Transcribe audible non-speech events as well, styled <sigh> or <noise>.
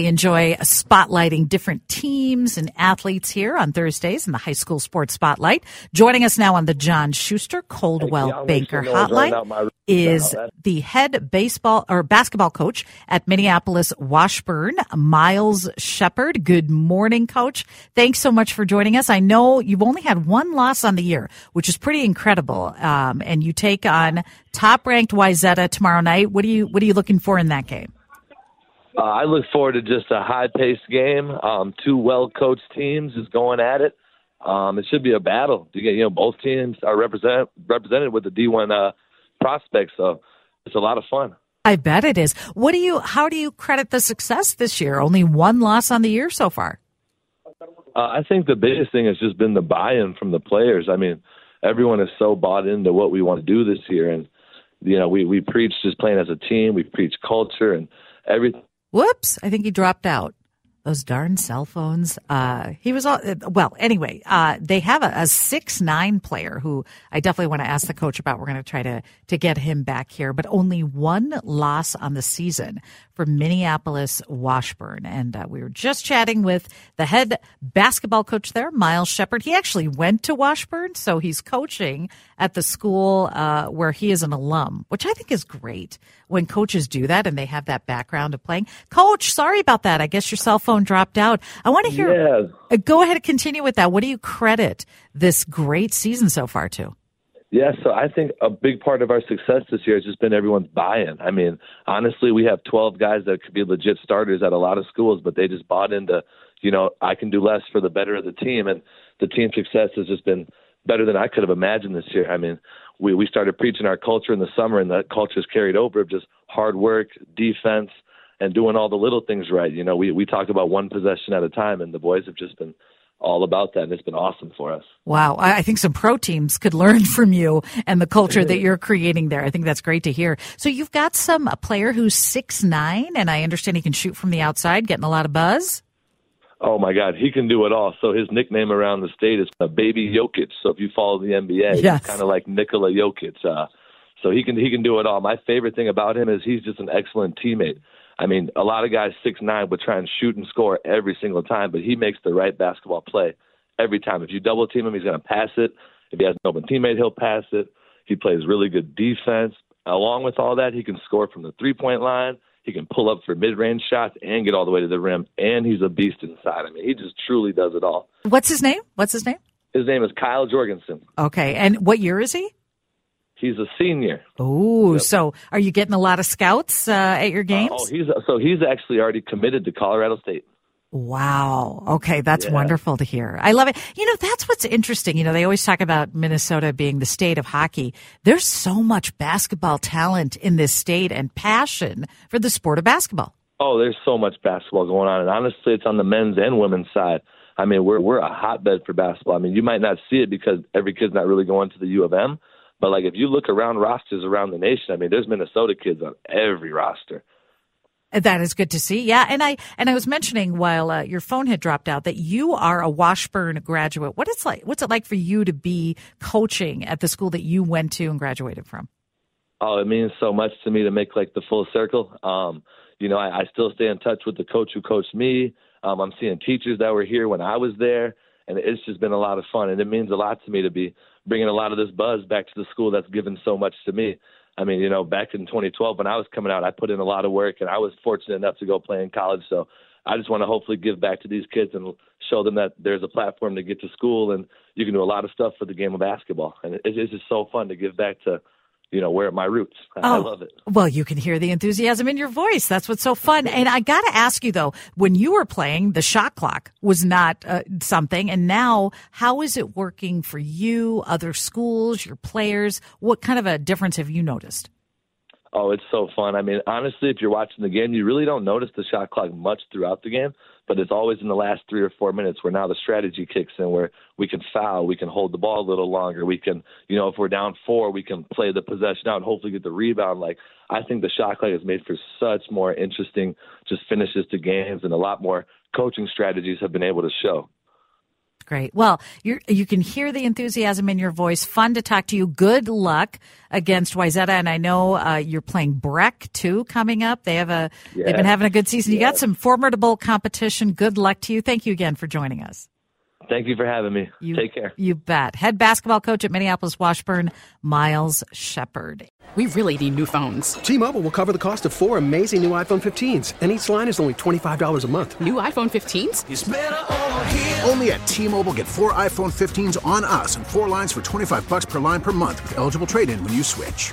We enjoy spotlighting different teams and athletes here on Thursdays in the High School Sports Spotlight. Joining us now on the John Schuster Coldwell Banker Hotline is the head baseball or basketball coach at Minneapolis Washburn, Myles Shepherd. Good morning, coach. Thanks so much for joining us. I know you've only had one loss on the year, which is pretty incredible. Um, and you take on top ranked Wayzata tomorrow night. What are you, what are you looking for in that game? Uh, I look forward to just a high paced game. Um, two well coached teams is going at it. Um, it should be a battle. You get, you know, both teams are represent, represented with the D1 uh, prospects, so it's a lot of fun. I bet it is. What do you? How do you credit the success this year? Only one loss on the year so far. Uh, I think the biggest thing has just been the buy-in from the players. I mean, everyone is so bought into what we want to do this year, and you know, we we preach just playing as a team. We preach culture and everything Whoops! I think he dropped out. Those darn cell phones. Uh, he was all, well, anyway, uh, they have a, six nine player who I definitely want to ask the coach about. We're going to try to, to get him back here, but only one loss on the season for Minneapolis Washburn. And uh, we were just chatting with the head basketball coach there, Myles Shepherd. He actually went to Washburn, so he's coaching at the school uh, where he is an alum, which I think is great when coaches do that and they have that background of playing. Coach, sorry about that. I guess your cell phone dropped out. I want to hear. Yes. Uh, go ahead and continue with that. What do you credit this great season so far to? Yeah, so I think a big part of our success this year has just been everyone's buy-in. I mean, honestly, we have 12 guys that could be legit starters at a lot of schools, but they just bought into, you know, I can do less for the better of the team, and the team success has just been better than I could have imagined this year. I mean, we we started preaching our culture in the summer, and that culture's carried over of just hard work, defense, and doing all the little things right. You know, we we talk about one possession at a time, and the boys have just been all about that, and it's been awesome for us. Wow, I think some pro teams could learn <laughs> from you and the culture that you're creating there. I think that's great to hear. So you've got some a player who's six nine, and I understand he can shoot from the outside, getting a lot of buzz. Oh my God, he can do it all. So his nickname around the state is uh, Baby Jokic. So if you follow the NBA, Yes. he's kind of like Nikola Jokic. Uh, so he can he can do it all. My favorite thing about him is he's just an excellent teammate. I mean, a lot of guys six nine would try and shoot and score every single time, but he makes the right basketball play every time. If you double team him, he's going to pass it. If he has an open teammate, he'll pass it. He plays really good defense. Along with all that, he can score from the three point line. He can pull up for mid range shots and get all the way to the rim. And he's a beast inside. I mean, he just truly does it all. What's his name? What's his name? His name is Kyle Jorgensen. Okay, and what year is he? He's a senior. Oh, so are you getting a lot of scouts uh, at your games? Oh, he's so he's actually already committed to Colorado State. Wow. Okay, that's Yeah. wonderful to hear. I love it. You know, that's what's interesting. You know, they always talk about Minnesota being the state of hockey. There's so much basketball talent in this state and passion for the sport of basketball. Oh, there's so much basketball going on, and honestly, it's on the men's and women's side. I mean, we're we're a hotbed for basketball. I mean, you might not see it because every kid's not really going to the U of M, but like if you look around rosters around the nation, I mean, there's Minnesota kids on every roster. That is good to see. Yeah, and I and I was mentioning while uh, your phone had dropped out that you are a Washburn graduate. What it's like? What's it like for you to be coaching at the school that you went to and graduated from? Oh, it means so much to me to make like the full circle. Um, you know, I, I still stay in touch with the coach who coached me. Um, I'm seeing teachers that were here when I was there, and it's just been a lot of fun. And it means a lot to me to be bringing a lot of this buzz back to the school that's given so much to me. I mean, you know, back in 2012 when I was coming out, I put in a lot of work, and I was fortunate enough to go play in college. So I just want to hopefully give back to these kids and show them that there's a platform to get to school, and you can do a lot of stuff for the game of basketball. And it's, just so fun to give back to you know, where my roots. I, oh, I love it. Well, you can hear the enthusiasm in your voice. That's what's so fun. And I got to ask you though, when you were playing, the shot clock was not uh, something. And now, how is it working for you, other schools, your players? What kind of a difference have you noticed? Oh, it's so fun. I mean, honestly, if you're watching the game, you really don't notice the shot clock much throughout the game, but it's always in the last three or four minutes where now the strategy kicks in where we can foul, we can hold the ball a little longer, we can, you know, if we're down four, we can play the possession out and hopefully get the rebound. Like, I think the shot clock is made for such more interesting just finishes to games and a lot more coaching strategies have been able to show. Great. Well, you you can hear the enthusiasm in your voice. Fun to talk to you. Good luck against Wayzata, and I know uh, you're playing Breck too coming up. They have a yes. they've been having a good season. You yes. got some formidable competition. Good luck to you. Thank you again for joining us. Thank you for having me. You, Take care. You bet. Head basketball coach at Minneapolis Washburn, Myles Shepherd. We really need new phones. T-Mobile will cover the cost of four amazing new iPhone 15s, and each line is only $25 a month. New iPhone 15s? Only at T-Mobile get four iPhone 15s on us and four lines for 25 bucks per line per month with eligible trade-in when you switch.